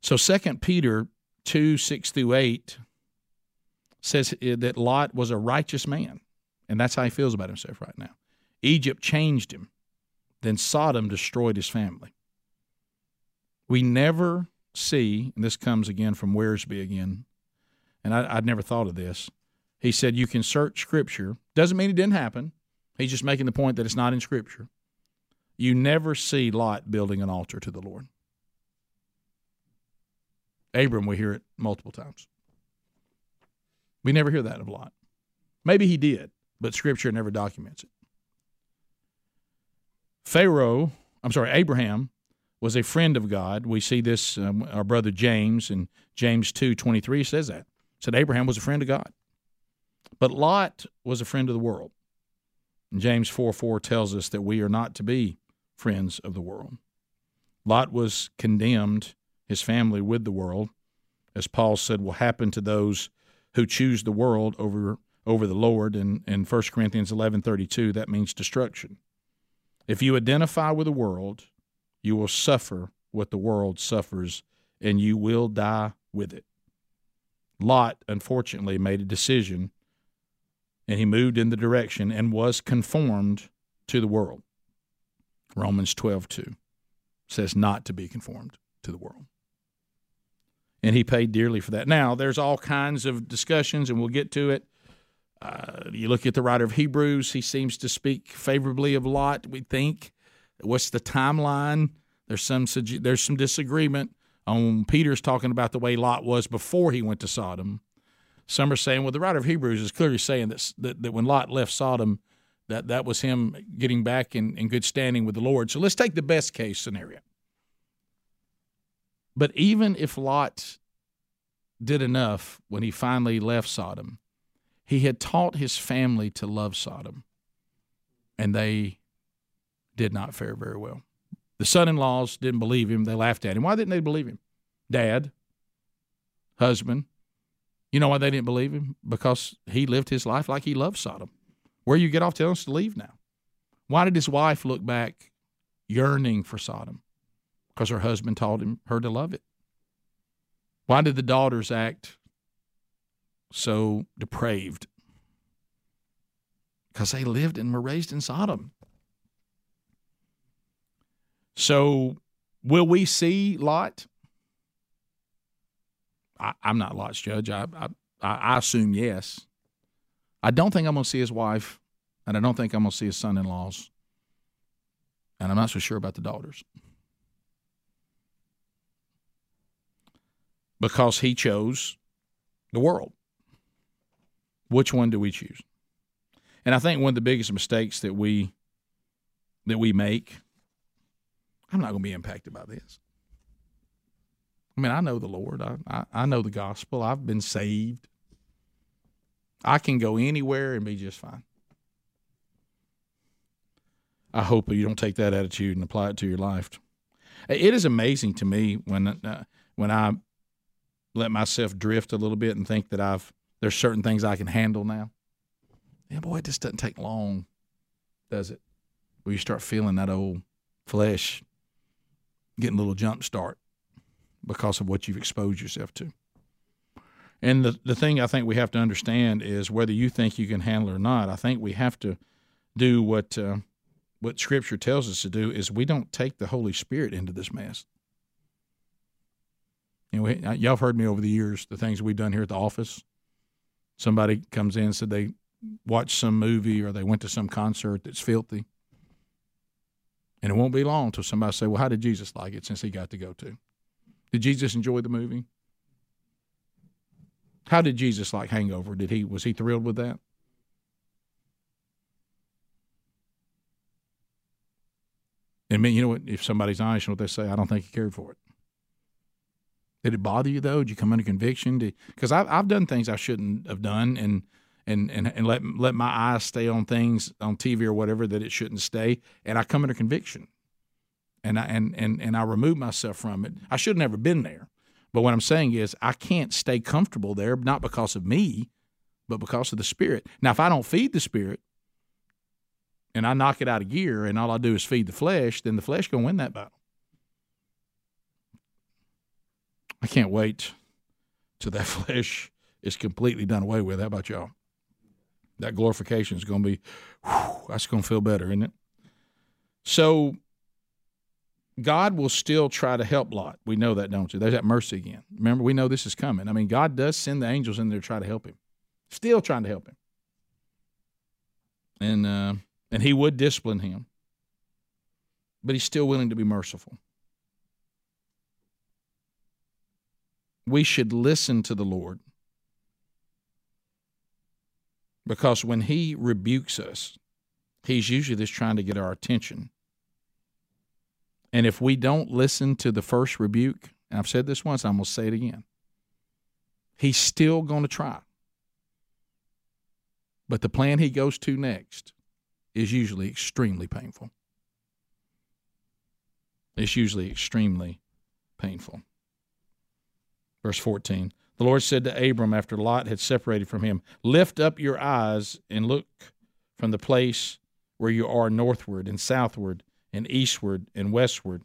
A: So, Second Peter 2 6 through 8 says eh, that Lot was a righteous man, and that's how he feels about himself right now. Egypt changed him, then Sodom destroyed his family. We never see, and this comes again from Wiersbe again, and I, would never thought of this. He said you can search Scripture. Doesn't mean it didn't happen. He's just making the point that it's not in Scripture. You never see Lot building an altar to the Lord. Abram, we hear it multiple times. We never hear that of Lot. Maybe he did, but Scripture never documents it. Pharaoh, I'm sorry, Abraham was a friend of God. We see this, um, our brother James in James 2 23 says that. Said Abraham was a friend of God. But Lot was a friend of the world. And James 4 4 tells us that we are not to be friends of the world. Lot was condemned, his family with the world, as Paul said will happen to those who choose the world over over the Lord in, in 1 Corinthians 11:32 that means destruction. If you identify with the world, you will suffer what the world suffers, and you will die with it. Lot, unfortunately, made a decision, and he moved in the direction and was conformed to the world. Romans 12, 2 says not to be conformed to the world. And he paid dearly for that. Now, there's all kinds of discussions, and we'll get to it. Uh, you look at the writer of Hebrews, he seems to speak favorably of Lot, we think. What's the timeline? There's some there's some disagreement on Peter's talking about the way Lot was before he went to Sodom. Some are saying, well, the writer of Hebrews is clearly saying that that, that when Lot left Sodom, that that was him getting back in, in good standing with the Lord. So let's take the best case scenario. But even if Lot did enough when he finally left Sodom, he had taught his family to love Sodom, and they did not fare very well. The son in laws didn't believe him. They laughed at him. Why didn't they believe him? Dad, husband. You know why they didn't believe him? Because he lived his life like he loved Sodom. Where you get off telling us to leave now? Why did his wife look back yearning for Sodom? Because her husband taught him her to love it. Why did the daughters act so depraved? Because they lived and were raised in Sodom. So, will we see Lot? I, am not Lot's judge. I, I, I assume yes. I don't think I'm going to see his wife, and I don't think I'm going to see his son-in-laws, and I'm not so sure about the daughters because he chose the world. Which one do we choose? And I think one of the biggest mistakes that we that we make I'm not going to be impacted by this. I mean, I know the Lord. I, I, I know the gospel. I've been saved. I can go anywhere and be just fine. I hope you don't take that attitude and apply it to your life. It is amazing to me when uh, when I let myself drift a little bit and think that I've there's certain things I can handle now. Yeah, boy, it just doesn't take long, does it? Where you start feeling that old flesh getting a little jump start because of what you've exposed yourself to. And the, the thing I think we have to understand is whether you think you can handle it or not, I think we have to do what uh, what Scripture tells us to do is we don't take the Holy Spirit into this mess. Know, we, y'all have heard me over the years, the things we've done here at the office. Somebody comes in and said they watched some movie or they went to some concert that's filthy And it won't be long until somebody say, "Well, how did Jesus like it since he got to go to?" Did Jesus enjoy the movie? How did Jesus like Hangover? Did he was he thrilled with that? And mean, you know what? If somebody's honest, you know what they say? I don't think he cared for it. Did it bother you though? Did you come under conviction? Because I've I've done things I shouldn't have done, and and and and let let my eyes stay on things on TV or whatever that it shouldn't stay, and I come into conviction, and I and and and I remove myself from it. I should have never been there, but what I'm saying is I can't stay comfortable there, not because of me, but because of the Spirit. Now, if I don't feed the Spirit, and I knock it out of gear, and all I do is feed the flesh, then the flesh gonna win that battle. I can't wait till that flesh is completely done away with. How about y'all? That glorification is going to be, whew, that's going to feel better, isn't it? So God will still try to help Lot. We know that, don't you? There's that mercy again. Remember, we know this is coming. I mean, God does send the angels in there to try to help him. Still trying to help him. And uh, and he would discipline him. But he's still willing to be merciful. We should listen to the Lord because when he rebukes us, he's usually just trying to get our attention. And if we don't listen to the first rebuke, and I've said this once, I'm going to say it again, he's still going to try. But the plan he goes to next is usually extremely painful. It's usually extremely painful. Verse 14 The Lord said to Abram after Lot had separated from him, Lift up your eyes and look from the place where you are northward and southward and eastward and westward.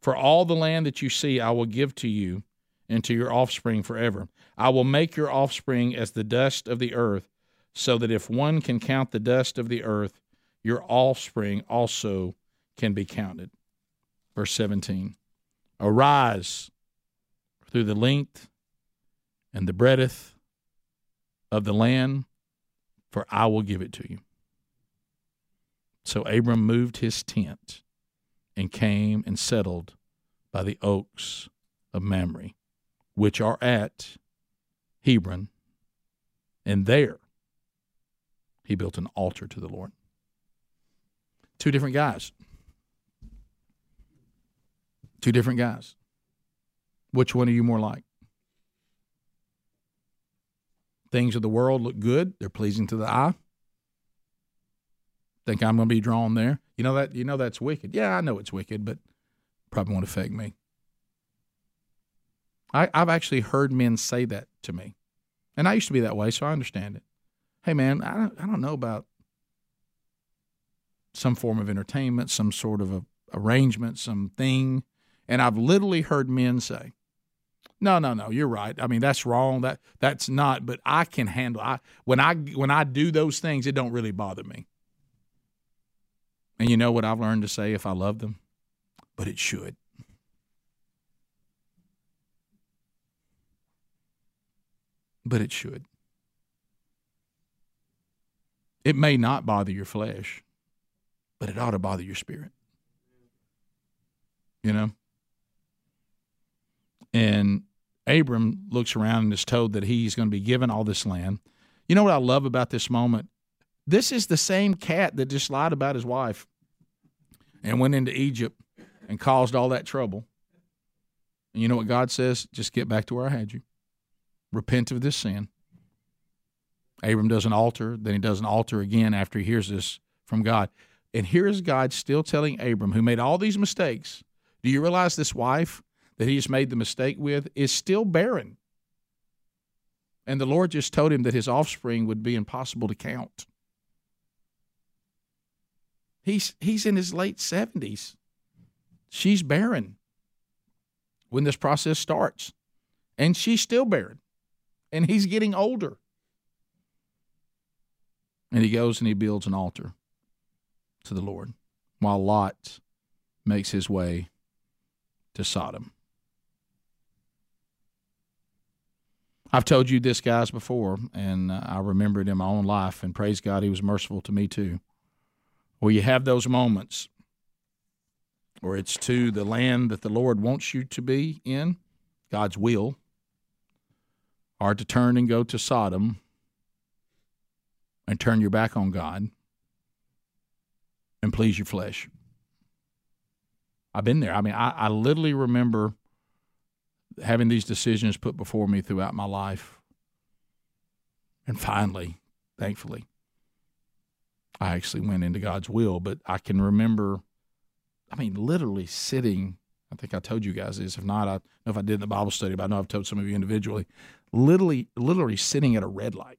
A: For all the land that you see, I will give to you and to your offspring forever. I will make your offspring as the dust of the earth, so that if one can count the dust of the earth, your offspring also can be counted. Verse 17 Arise through the length and the breadth of the land, for I will give it to you. So Abram moved his tent and came and settled by the oaks of Mamre, which are at Hebron, and there he built an altar to the Lord. Two different guys. Two different guys. Which one are you more like? Things of the world look good, they're pleasing to the eye. Think I'm going to be drawn there? You know that you know that's wicked. Yeah, I know it's wicked, but probably won't affect me. I, I've actually heard men say that to me, and I used to be that way, so I understand it. Hey, man, I don't, I don't know about some form of entertainment, some sort of a arrangement, something, and I've literally heard men say, "No, no, no, you're right. I mean, that's wrong. That that's not. But I can handle. I when I when I do those things, it don't really bother me." And you know what I've learned to say if I love them? But it should. But it should. It may not bother your flesh, but it ought to bother your spirit. You know? And Abram looks around and is told that he's going to be given all this land. You know what I love about this moment? This is the same cat that just lied about his wife and went into Egypt and caused all that trouble. And you know what God says? Just get back to where I had you. Repent of this sin. Abram does an altar, then he does an altar again after he hears this from God. And here is God still telling Abram, who made all these mistakes, do you realize this wife that he just made the mistake with is still barren? And the Lord just told him that his offspring would be impossible to count. He's he's in his late 70s. She's barren when this process starts. And she's still barren. And he's getting older. And he goes and he builds an altar to the Lord while Lot makes his way to Sodom. I've told you this, guys, before, and uh, I remember it in my own life, and praise God, He was merciful to me too where you have those moments or it's to the land that the Lord wants you to be in, God's will, or to turn and go to Sodom and turn your back on God and please your flesh. I've been there. I mean, I, I literally remember having these decisions put before me throughout my life. And finally, thankfully, I actually went into God's will. But I can remember, I mean, literally sitting. I think I told you guys this. If not, I know if I did in the Bible study, but I know I've told some of you individually. Literally, literally sitting at a red light.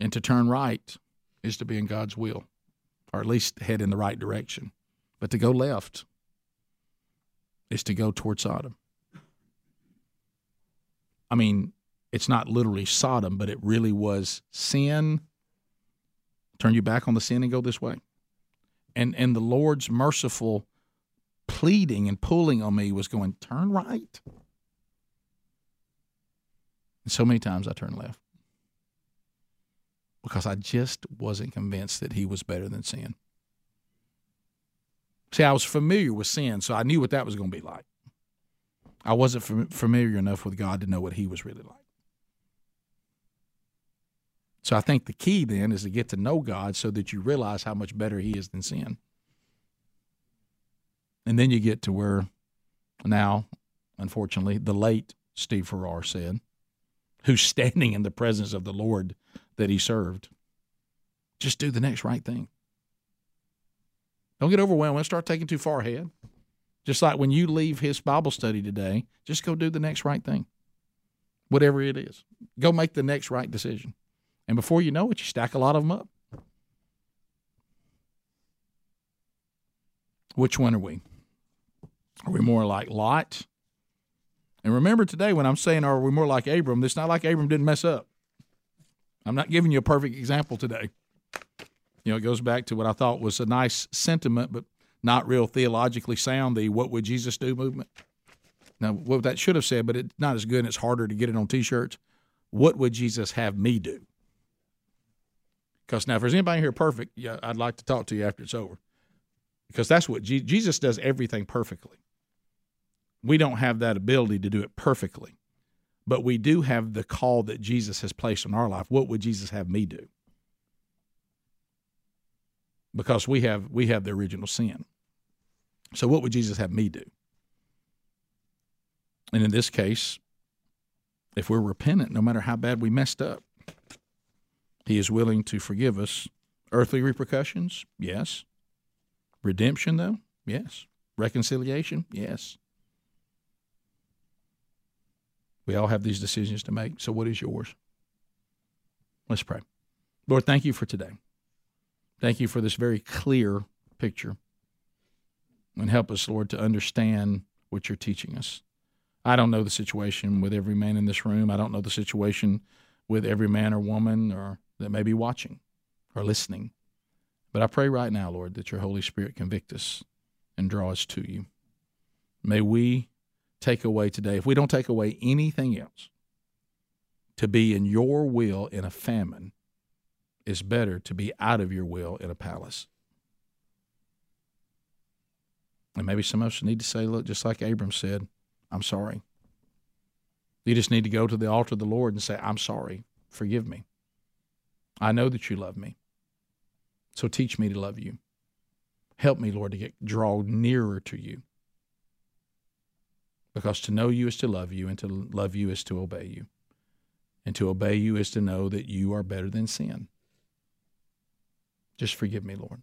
A: And to turn right is to be in God's will, or at least head in the right direction. But to go left is to go toward Sodom. I mean, it's not literally Sodom, but it really was sin. Turn you back on the sin and go this way. And and the Lord's merciful pleading and pulling on me was going, turn right. And so many times I turned left because I just wasn't convinced that he was better than sin. See, I was familiar with sin, so I knew what that was going to be like. I wasn't familiar enough with God to know what he was really like. So I think the key then is to get to know God so that you realize how much better he is than sin. And then you get to where now, unfortunately, the late Steve Farrar said, who's standing in the presence of the Lord that he served. Just do the next right thing. Don't get overwhelmed. Don't start taking too far ahead. Just like when you leave his Bible study today, just go do the next right thing, whatever it is. Go make the next right decision. And before you know it, you stack a lot of them up. Which one are we? Are we more like Lot? And remember today when I'm saying are we more like Abram, it's not like Abram didn't mess up. I'm not giving you a perfect example today. You know, it goes back to what I thought was a nice sentiment, but not real theologically sound the what would Jesus do movement. Now, what that should have said, but it's not as good and it's harder to get it on t shirts. What would Jesus have me do? Because now, if there's anybody here perfect, yeah, I'd like to talk to you after it's over. Because that's what Je- Jesus does everything perfectly. We don't have that ability to do it perfectly, but we do have the call that Jesus has placed on our life. What would Jesus have me do? Because we have we have the original sin. So what would Jesus have me do? And in this case, if we're repentant, no matter how bad we messed up, he is willing to forgive us. Earthly repercussions? Yes. Redemption, though? Yes. Reconciliation? Yes. We all have these decisions to make. So, what is yours? Let's pray. Lord, thank you for today. Thank you for this very clear picture. And help us, Lord, to understand what you're teaching us. I don't know the situation with every man in this room. I don't know the situation with every man or woman or that may be watching or listening. But I pray right now, Lord, that your Holy Spirit convict us and draw us to you. May we take away today, if we don't take away anything else, to be in your will in a famine is better to be out of your will in a palace. And maybe some of us need to say, look, just like Abram said, I'm sorry. You just need to go to the altar of the Lord and say, I'm sorry. Forgive me. I know that you love me. So teach me to love you. Help me, Lord, to get draw nearer to you. Because to know you is to love you, and to love you is to obey you. And to obey you is to know that you are better than sin. Just forgive me, Lord.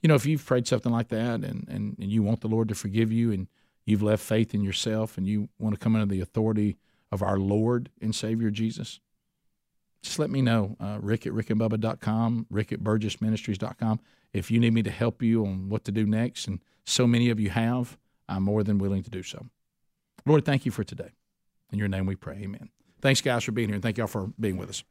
A: You know, if you've prayed something like that and, and, and you want the Lord to forgive you and you've left faith in yourself and you want to come under the authority of our Lord and Savior Jesus, just let me know. Uh, Rick at rickandbubba.com, Rick at burgessministries.com. If you need me to help you on what to do next, and so many of you have, I'm more than willing to do so. Lord, thank you for today. In your name we pray. Amen. Thanks, guys, for being here, and thank y'all for being with us.